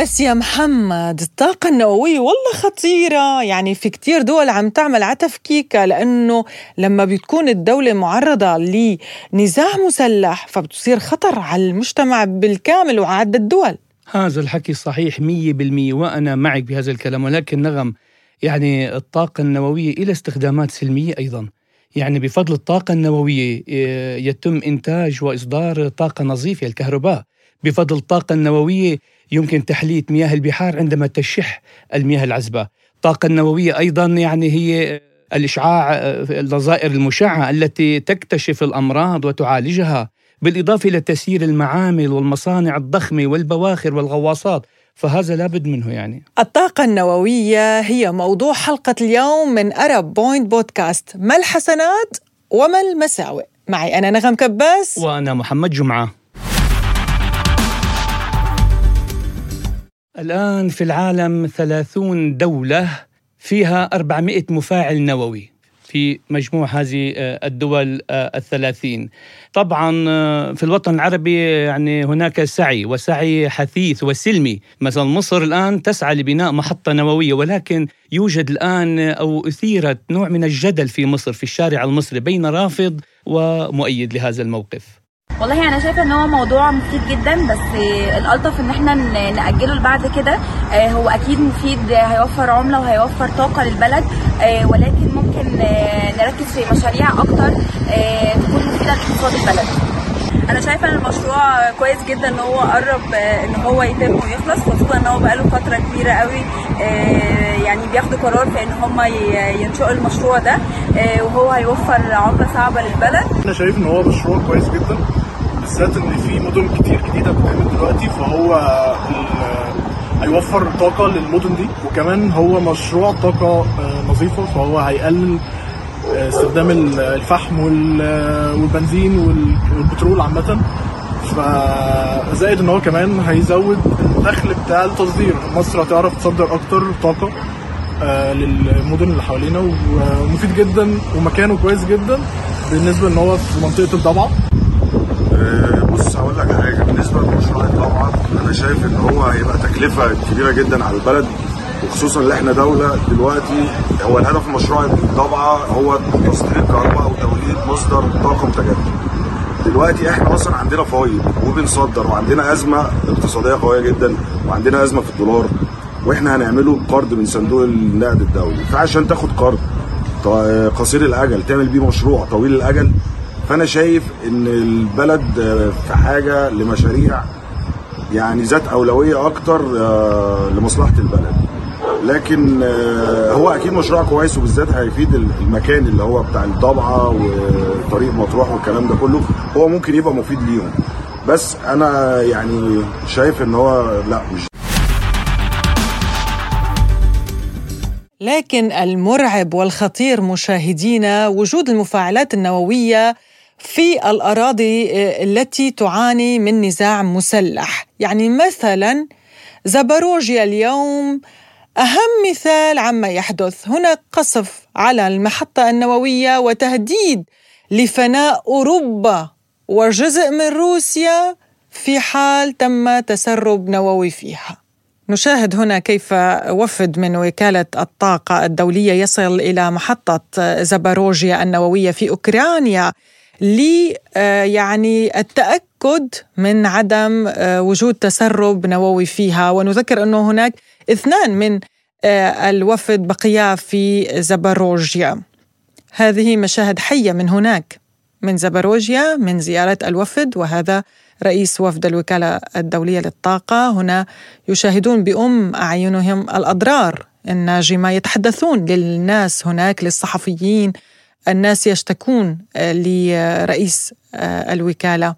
بس يا محمد الطاقة النووية والله خطيرة. يعني في كتير دول عم تعمل على تفكيكها لأنه لما بتكون الدولة معرضة لنزاع مسلح فبتصير خطر على المجتمع بالكامل وعدة الدول. هذا الحكي صحيح مية بالمية وأنا معك بهذا الكلام. ولكن نغم يعني الطاقة النووية إلى استخدامات سلمية أيضا. يعني بفضل الطاقة النووية آه، يتم إنتاج وإصدار طاقة نظيفة الكهرباء. بفضل الطاقة النووية يمكن تحلية مياه البحار عندما تشح المياه العذبة. الطاقة النووية أيضا يعني هي الإشعاع آه، النظائر المشعة التي تكتشف الأمراض وتعالجها بالإضافة إلى تسيير المعامل والمصانع الضخمة والبواخر والغواصات فهذا لابد منه يعني. الطاقة النووية هي موضوع حلقة اليوم من أرب بوينت بودكاست ما الحسنات وما المساوئ؟ معي أنا نغم كباس. وأنا محمد جمعة. الآن في العالم ثلاثون دولة فيها 400 مفاعل نووي في مجموع هذه آه، الدول آه، الثلاثين. طبعا آه، في الوطن العربي يعني هناك سعي وسعي حثيث وسلمي. مثلا مصر الآن تسعى لبناء محطة نووية ولكن يوجد الآن أو أثيرت نوع من الجدل في مصر في الشارع المصري بين رافض ومؤيد لهذا الموقف. والله أنا شايفة إن هو موضوع مفيد جدا بس الألطف إن إحنا نأجله لبعد كده. آه، هو أكيد مفيد هيوفر عملة وهيوفر طاقة للبلد. آه، ولكن ممكن آه، نركز في مشاريع أكتر تكون مفيدة لإقتصاد البلد. أنا شايفة إن المشروع كويس جدا إن هو قرب إن هو يتم ويخلص. خصوصا إن هو بقاله فترة كبيرة قوي يعني بياخدوا قرار في إن هم ينشئوا المشروع ده وهو هيوفر عملة صعبة للبلد. أنا شايف إن هو مشروع كويس جدا. بالذات إن في مدن كتير جديدة بتتعمل دلوقتي فهو هيوفر طاقة للمدن دي وكمان هو مشروع طاقة آه، نظيفة فهو هيقلل آه، استخدام الفحم والبنزين والبترول عامة. فزائد إن هو كمان هيزود الدخل بتاع التصدير. مصر هتعرف تصدر أكتر طاقة آه، للمدن اللي حوالينا ومفيد جدا ومكانه كويس جدا بالنسبة إن هو في منطقة الضبعه بص هقول لك حاجة. بالنسبة لمشروع الضبعه أنا شايف إن هو هيبقى تكلفة كبيرة جدا على البلد وخصوصا ان إحنا دولة دلوقتي. هو الهدف من مشروع الضبعه هو تصدير الكهرباء وتوليد مصدر طاقة متجدد. دلوقتي إحنا أصلا عندنا فايض وبنصدر وعندنا أزمة اقتصادية قوية جدا وعندنا أزمة في الدولار وإحنا هنعمله قرض من صندوق النقد الدولي. فعشان تاخد قرض قصير الأجل تعمل بيه مشروع طويل الأجل فأنا شايف إن البلد في حاجة لمشاريع يعني ذات أولوية أكتر آه، لمصلحة البلد. لكن آه، هو أكيد مشروع كويس وبالذات هيفيد المكان اللي هو بتاع الضبعه وطريق مطروح والكلام ده كله. هو ممكن يبقى مفيد ليهم. بس أنا يعني شايف إن هو لأ مش لكن المرعب والخطير مشاهدينا وجود المفاعلات النووية في الأراضي آه، التي تعاني من نزاع مسلح، يعني مثلا زبروجيا اليوم أهم مثال عما يحدث، هناك قصف على المحطة النووية وتهديد لفناء أوروبا وجزء من روسيا في حال تم تسرب نووي فيها. نشاهد هنا كيف وفد من وكالة الطاقة الدولية يصل إلى محطة زباروجيا النووية في أوكرانيا. ل آه، يعني التأكد من عدم آه، وجود تسرب نووي فيها. ونذكر أنه هناك اثنان من آه، الوفد بقيا في زباروجيا هذه مشاهد حية من هناك من زباروجيا من زيارة الوفد. وهذا رئيس وفد الوكالة الدولية للطاقة. هنا يشاهدون بأم أعينهم الأضرار. الناجمة يتحدثون للناس هناك للصحفيين الناس يشتكون لرئيس الوكالة.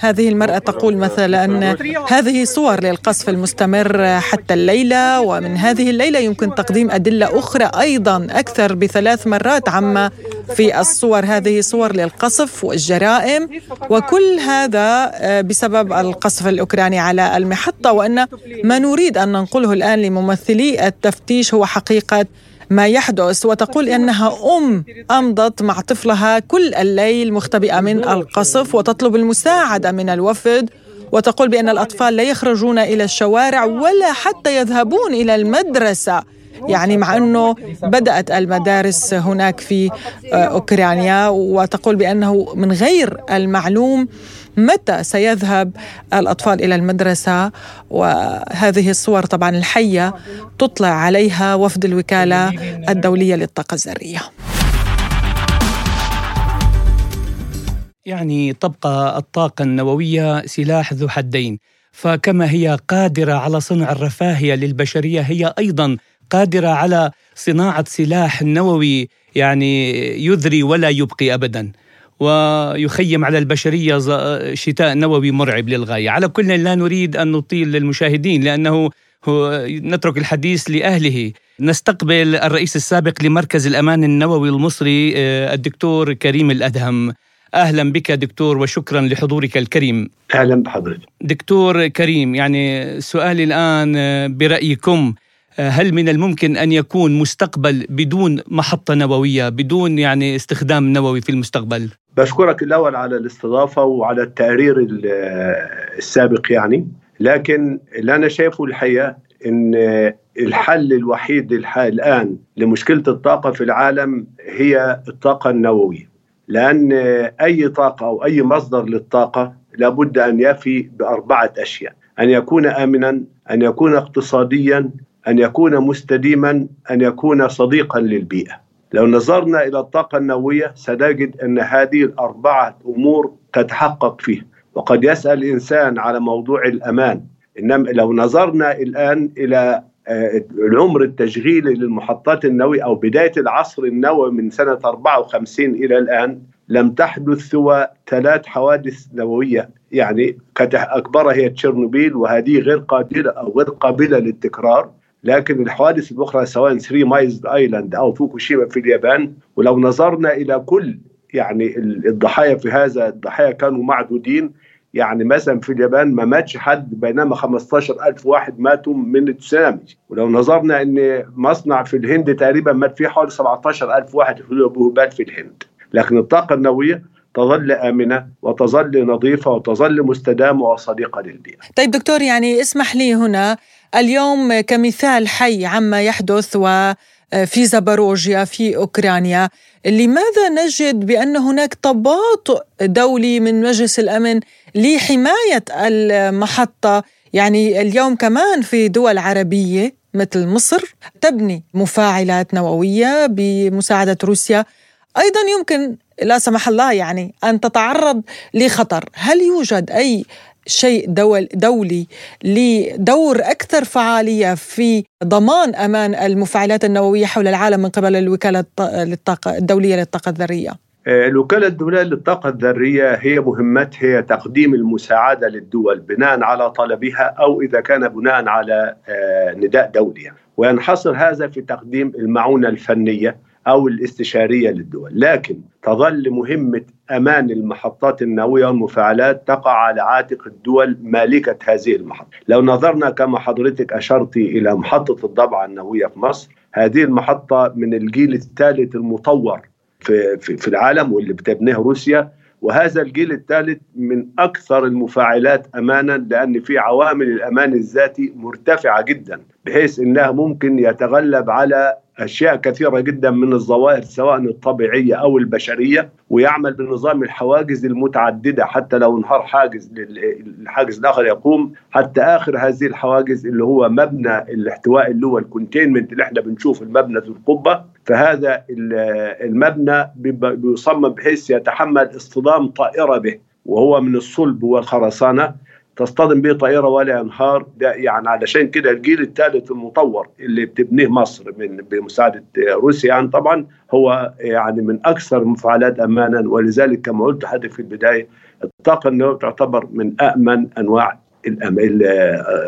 هذه المرأة تقول مثلا أن هذه صور للقصف المستمر حتى الليلة ومن هذه الليلة يمكن تقديم أدلة أخرى أيضا أكثر بثلاث مرات عما في الصور. هذه صور للقصف والجرائم وكل هذا بسبب القصف الأوكراني على المحطة. وأن ما نريد أن ننقله الآن لممثلي التفتيش هو حقيقة ما يحدث وتقول إنها أم أمضت مع طفلها كل الليل مختبئة من القصف وتطلب المساعدة من الوفد وتقول بأن الأطفال لا يخرجون إلى الشوارع ولا حتى يذهبون إلى المدرسة. يعني مع أنه بدأت المدارس هناك في آه، أوكرانيا وتقول بأنه من غير المعلوم متى سيذهب الأطفال إلى المدرسة؟ وهذه الصور طبعا الحية تطلع عليها وفد الوكالة الدولية للطاقة الذرية. يعني تبقى الطاقة النووية سلاح ذو حدين. فكما هي قادرة على صنع الرفاهية للبشرية هي أيضا قادرة على صناعة سلاح نووي يعني يذري ولا يبقي أبدا. ويخيم على البشرية شتاء نووي مرعب للغاية على كل لا نريد أن نطيل للمشاهدين لأنه هو نترك الحديث لأهله نستقبل الرئيس السابق لمركز الأمان النووي المصري آه، الدكتور كريم الأدهم أهلا بك دكتور وشكرا لحضورك الكريم. أهلا بحضرتك. دكتور كريم يعني سؤالي الآن آه، برأيكم هل من الممكن أن يكون مستقبل بدون محطة نووية بدون يعني استخدام نووي في المستقبل؟ بشكرك الأول على الاستضافة وعلى التقرير السابق يعني. لكن اللي أنا شايفه الحقيقة إن الحل الوحيد الآن لمشكلة الطاقة في العالم هي الطاقة النووية. لأن أي طاقة أو أي مصدر للطاقة لابد أن يفي بأربعة أشياء. أن يكون امنا أن يكون اقتصاديا أن يكون مستديما أن يكون صديقا للبيئة. لو نظرنا إلى الطاقة النووية سنجد أن هذه الأربعة أمور تتحقق فيه وقد يسأل الإنسان على موضوع الأمان. إنما لو نظرنا الآن إلى آه، العمر التشغيلي للمحطات النووية أو بداية العصر النووي من سنة 54 إلى الآن لم تحدث سوى ثلاث حوادث نووية. يعني أكبرها هي تشيرنوبيل وهذه غير قابلة أو غير قابلة للتكرار. لكن الحوادث الأخرى سواء Three Mile Island أو فوكوشيما في اليابان ولو نظرنا إلى كل يعني الضحايا في هذا الضحايا كانوا معدودين. يعني مثلا في اليابان ما ماتش حد بينما 15 ألف واحد ماتوا من التسونامي ولو نظرنا أن مصنع في الهند تقريبا مات فيه حوالي 17 ألف واحد في في الهند. لكن الطاقة النووية تظل آمنة وتظل نظيفة وتظل مستدامة وصديقة للبيئة طيب دكتور يعني اسمح لي هنا اليوم كمثال حي عما يحدث و في زاباروجيا في أوكرانيا لماذا نجد بأن هناك تباطؤ دولي من مجلس الأمن لحماية المحطة؟ يعني اليوم كمان في دول عربية مثل مصر تبني مفاعلات نووية بمساعدة روسيا. أيضا يمكن لا سمح الله يعني أن تتعرض لخطر. هل يوجد أي شيء دول دولي لدور أكثر فعالية في ضمان أمان المفاعلات النووية حول العالم من قبل الوكالة للطاقة الدولية للطاقة الذرية؟ آه، الوكالة الدولية للطاقة الذرية هي مهمتها هي تقديم المساعدة للدول بناء على طلبها أو إذا كان بناء على آه، نداء دولي وينحصر هذا في تقديم المعونة الفنية. أو الاستشارية للدول. لكن تظل مهمة أمان المحطات النووية والمفاعلات تقع على عاتق الدول مالكة هذه المحطة. لو نظرنا كما حضرتك أشرتي إلى محطة الضبعة النووية في مصر هذه المحطة من الجيل الثالث المطور في, في, في العالم واللي بتبنيه روسيا. وهذا الجيل الثالث من أكثر المفاعلات امانا لأن في عوامل الأمان الذاتي مرتفعة جدا بحيث إنها ممكن يتغلب على أشياء كثيرة جدا من الظواهر سواء الطبيعية أو البشرية ويعمل بنظام الحواجز المتعددة حتى لو انهار حاجز الحاجز الآخر يقوم. حتى آخر هذه الحواجز اللي هو مبنى الاحتواء اللي هو الكونتينمنت اللي إحنا بنشوف المبنى ذو القبة فهذا المبنى بيصمم بحيث يتحمل اصطدام طائرة به وهو من الصلب والخرسانة. تصطدم به طائرة ولا ينهار ده يعني علشان كده الجيل الثالث المطور اللي بتبنيه مصر من بمساعدة روسيا يعني طبعا هو يعني من أكثر المفاعلات امانا ولذلك كما قلت حضرتك في البداية الطاقة النووية تعتبر من امن أنواع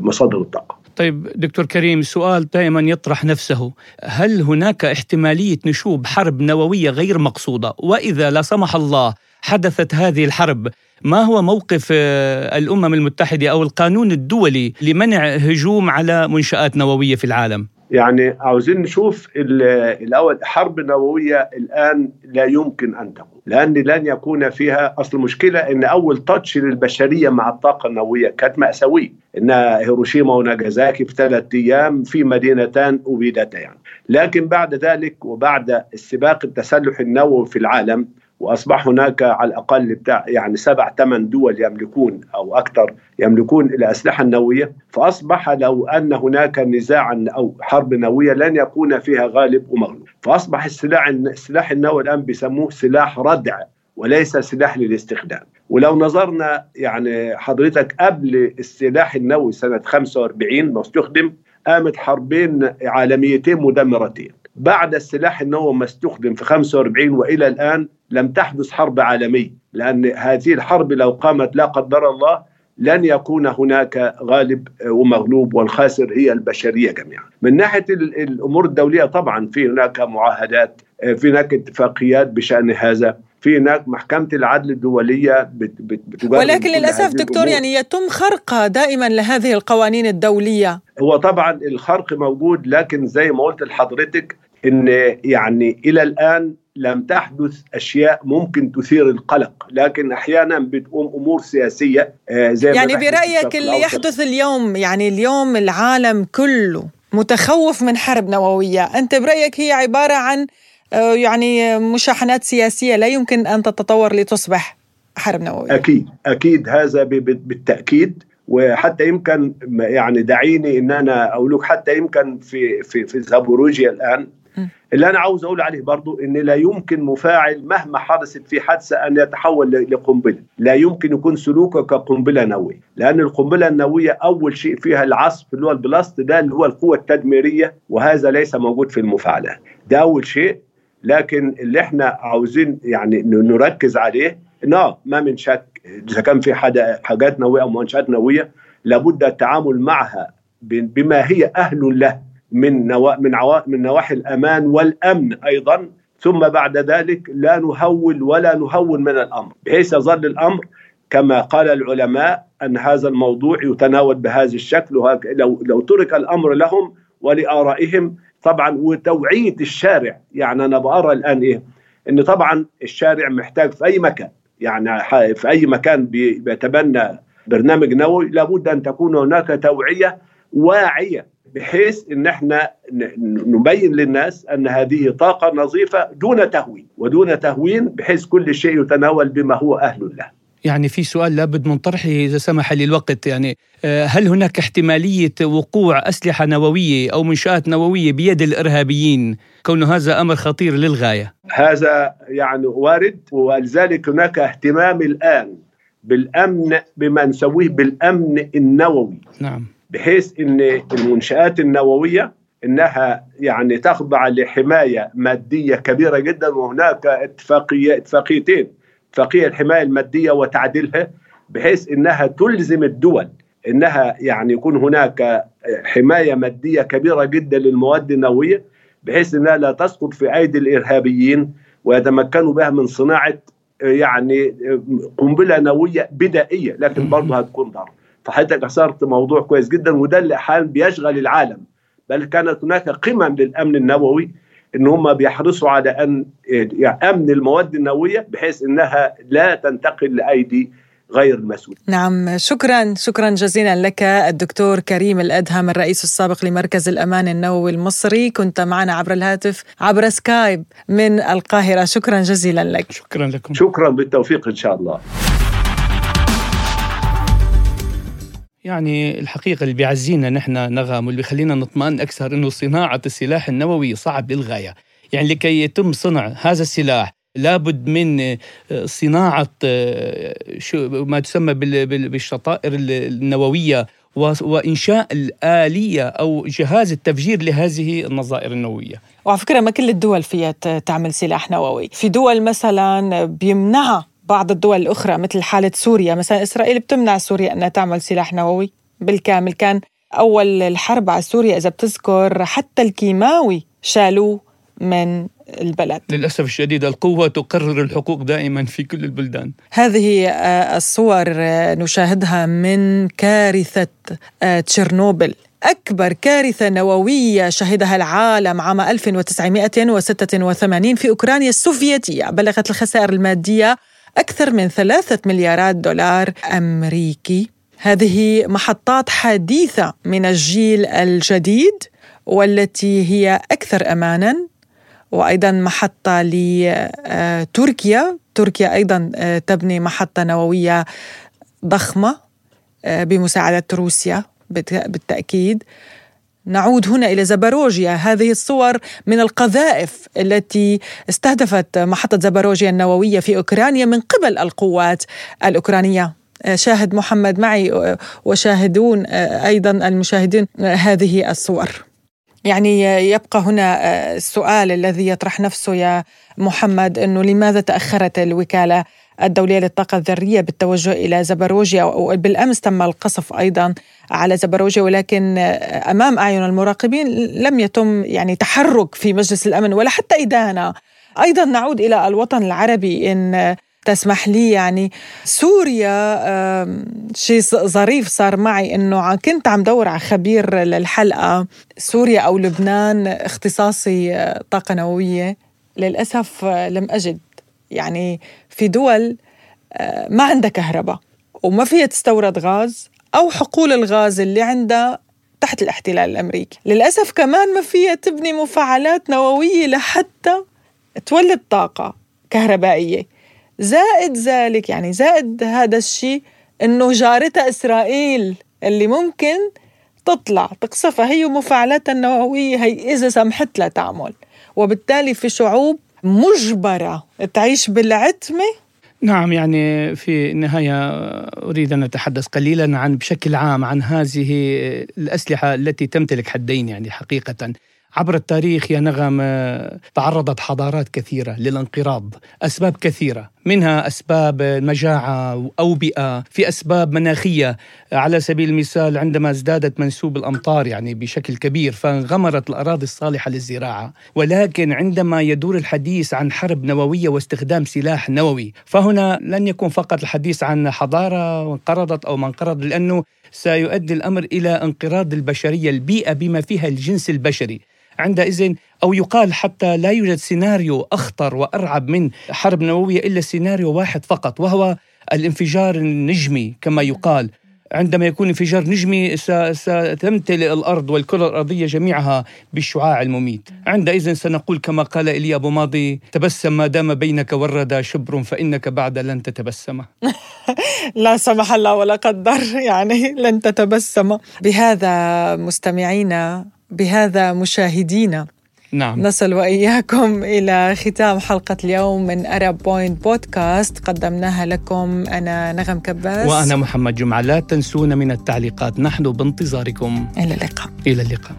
مصادر الطاقة. طيب دكتور كريم سؤال دائما يطرح نفسه. هل هناك احتمالية نشوب حرب نووية غير مقصودة؟ وإذا لا سمح الله حدثت هذه الحرب. ما هو موقف آه، الأمم المتحدة أو القانون الدولي لمنع هجوم على منشآت نووية في العالم؟ يعني عاوزين نشوف الأول حرب نووية الآن لا يمكن أن تكون. لأن لن يكون فيها أصل. المشكلة إن أول تاتش للبشرية مع الطاقة النووية كانت ماساويه إن هيروشيما وناجازاكي في ثلاث أيام في مدينتان ابيدتا يعني. لكن بعد ذلك وبعد السباق التسلح النووي في العالم وأصبح هناك على الأقل بتاع يعني سبع ثمان دول يملكون أو أكثر يملكون الاسلحه النوويه فأصبح لو أن هناك نزاعا أو حرب نووية لن يكون فيها غالب ومغلوب. فأصبح السلاح السلاح النووي الآن بيسموه سلاح ردع وليس سلاح للاستخدام. ولو نظرنا يعني حضرتك قبل السلاح النووي سنة 45 ما استخدم قامت حربين عالميتين مدمرتين. بعد السلاح النووي ما استخدم في 45 وإلى الآن لم تحدث حرب عالمية لأن هذه الحرب لو قامت لا قدر الله لن يكون هناك غالب ومغلوب والخاسر هي البشرية جميعا. من ناحية الأمور الدولية طبعا في هناك معاهدات في هناك اتفاقيات بشأن هذا في هناك محكمة العدل الدولية ولكن للأسف دكتور يعني يتم خرق دائما لهذه القوانين الدولية هو طبعا الخرق موجود لكن زي ما قلت لحضرتك إن يعني إلى الآن لم تحدث أشياء ممكن تثير القلق لكن أحيانا بتقوم أمور سياسية آه، زي يعني برأيك اللي يحدث اليوم يعني اليوم العالم كله متخوف من حرب نووية أنت برأيك هي عبارة عن آه، يعني مشاحنات سياسية لا يمكن أن تتطور لتصبح حرب نووية؟ أكيد أكيد هذا بالتأكيد وحتى يمكن يعني دعيني إن أنا أقول لك حتى يمكن في في في زابوروجيا الآن اللي أنا عاوز أقول عليه برضو إن لا يمكن مفاعل مهما حدثت في حادثة أن يتحول لقنبلة. لا يمكن يكون سلوكه كقنبلة نووية. لأن القنبلة النووية أول شيء فيها العصف اللي هو البلاست ده اللي هو القوة التدميرية وهذا ليس موجود في المفاعلات. ده أول شيء. لكن اللي إحنا عاوزين يعني نركز عليه نعم ما من شك إذا كان في حاجات نووية أو منشآت نووية لابد التعامل معها بما هي أهل له. من نوا من عوا من نواحي الأمان والأمن أيضا. ثم بعد ذلك لا نهول ولا نهون من الأمر. بحيث يظل الأمر كما قال العلماء أن هذا الموضوع يتناول بهذا الشكل. لو لو ترك الأمر لهم ولآرائهم طبعا وتوعيه الشارع. يعني أنا بقرا الآن إيه؟ إن طبعا الشارع محتاج في أي مكان. يعني في أي مكان بيتبنى برنامج نووي لابد أن تكون هناك توعية واعية بحيث إن إحنا نبين للناس أن هذه طاقة نظيفة دون تهوين ودون تهوين بحيث كل شيء يتناول بما هو أهل له. يعني في سؤال لابد من طرحه إذا سمح لي الوقت يعني آه، هل هناك احتمالية وقوع أسلحة نووية أو منشآت نووية بيد الإرهابيين؟ كون هذا أمر خطير للغاية. هذا يعني وارد ولذلك هناك اهتمام الآن بالأمن بما نسويه بالأمن النووي. نعم. بحيث إن المنشآت النووية إنها يعني تخضع لحماية مادية كبيرة جدا وهناك اتفاقيه اتفاقيتين اتفاقية الحماية المادية وتعديلها بحيث إنها تلزم الدول إنها يعني يكون هناك حماية مادية كبيرة جدا للمواد النووية بحيث إنها لا تسقط في أيدي الإرهابيين ويتمكنوا بها من صناعة يعني قنبلة نووية بدائية لكن برضه هتكون ضرر فحضرتك أثرت موضوع كويس جدا وده اللي حال بيشغل العالم. بل كانت هناك قمم للأمن النووي إن هم بيحرصوا على أن يعني أمن المواد النووية بحيث إنها لا تنتقل لأيدي غير المسؤول نعم شكرا شكرا جزيلا لك الدكتور كريم الأدهم الرئيس السابق لمركز الأمان النووي المصري. كنت معنا عبر الهاتف عبر سكايب من القاهرة. شكرا جزيلا لك. شكرا لكم. شكرا بالتوفيق إن شاء الله. يعني الحقيقة اللي بيعزينا نحن نغم واللي بيخلينا نطمئن أكثر أنه صناعة السلاح النووي صعب للغاية. يعني لكي يتم صنع هذا السلاح لابد من آه، صناعة آه، ما تسمى بالشطائر النووية وإنشاء الآلية أو جهاز التفجير لهذه النظائر النووية. وعلى فكرة ما كل الدول فيها تعمل سلاح نووي. في دول مثلا بيمنعها بعض الدول الأخرى مثل حالة سوريا. مثلا إسرائيل بتمنع سوريا أنها تعمل سلاح نووي. بالكامل كان أول الحرب على سوريا إذا بتذكر حتى الكيماوي شالوه من البلد. للأسف الشديد القوة تقرر الحقوق دائما في كل البلدان. هذه الصور نشاهدها من كارثة آه، تشيرنوبل أكبر كارثة نووية شهدها العالم عام 1986 في أوكرانيا السوفيتية. بلغت الخسائر المادية أكثر من ثلاثة مليارات دولار أمريكي. هذه محطات حديثة من الجيل الجديد والتي هي أكثر أمانا وأيضا محطة لتركيا تركيا. أيضا تبني محطة نووية ضخمة بمساعدة روسيا بالتأكيد. نعود هنا إلى زباروجيا هذه الصور من القذائف التي استهدفت محطة زباروجيا النووية في أوكرانيا من قبل القوات الأوكرانية. شاهد محمد معي وشاهدون أيضا المشاهدين هذه الصور. يعني يبقى هنا السؤال الذي يطرح نفسه يا محمد إنه لماذا تأخرت الوكالة الدولية للطاقة الذرية بالتوجه إلى زبروجيا وبالأمس تم القصف أيضا على زبروجيا ولكن أمام أعين المراقبين لم يتم يعني تحرك في مجلس الأمن ولا حتى إدانة. أيضا نعود إلى الوطن العربي إن تسمح لي يعني سوريا شيء ظريف صار معي إنه كنت عم دور على خبير للحلقة سوريا أو لبنان اختصاصي طاقة نووية. للأسف لم أجد يعني في دول آه، ما عندها كهرباء وما فيها تستورد غاز أو حقول الغاز اللي عندها تحت الاحتلال الأمريكي. للأسف كمان ما فيها تبني مفاعلات نووية لحتى تولد طاقة كهربائية. زائد ذلك يعني زائد هذا الشيء إنه جارتها إسرائيل اللي ممكن تطلع تقصفها هي ومفاعلاتها النووية هي إذا سمحت لها تعمل. وبالتالي في شعوب مجبرة. تعيش بالعتمة؟ نعم يعني في النهاية أريد أن أتحدث قليلا عن بشكل عام عن هذه الأسلحة التي تمتلك حدين يعني حقيقة. عبر التاريخ يا نغم تعرضت حضارات كثيرة للانقراض أسباب كثيرة منها أسباب مجاعة أوبئة في أسباب مناخية. على سبيل المثال عندما ازدادت منسوب الأمطار يعني بشكل كبير فانغمرت الأراضي الصالحة للزراعة. ولكن عندما يدور الحديث عن حرب نووية واستخدام سلاح نووي فهنا لن يكون فقط الحديث عن حضارة انقرضت أو ما انقرض لأنه سيؤدي الأمر إلى انقراض البشرية البيئة بما فيها الجنس البشري. عندئذ أو يقال حتى لا يوجد سيناريو أخطر وأرعب من حرب نووية إلا سيناريو واحد فقط وهو الانفجار النجمي كما يقال عندما يكون انفجار نجمي ستمتلئ الأرض والكرة الأرضية جميعها بالشعاع المميت، عندئذ سنقول كما قال ايليا أبو ماضي تبسم ما دام بينك والردى شبر فإنك بعد لن تتبسم. لا سمح الله ولا قدر يعني لن تتبسم. بهذا مستمعينا بهذا مشاهدينا. نعم. نصل وإياكم إلى ختام حلقة اليوم من أرب بوينت بودكاست قدمناها لكم أنا نغم كباس. وأنا محمد جمعة. لا تنسونا من التعليقات. نحن بانتظاركم. إلى اللقاء. إلى اللقاء.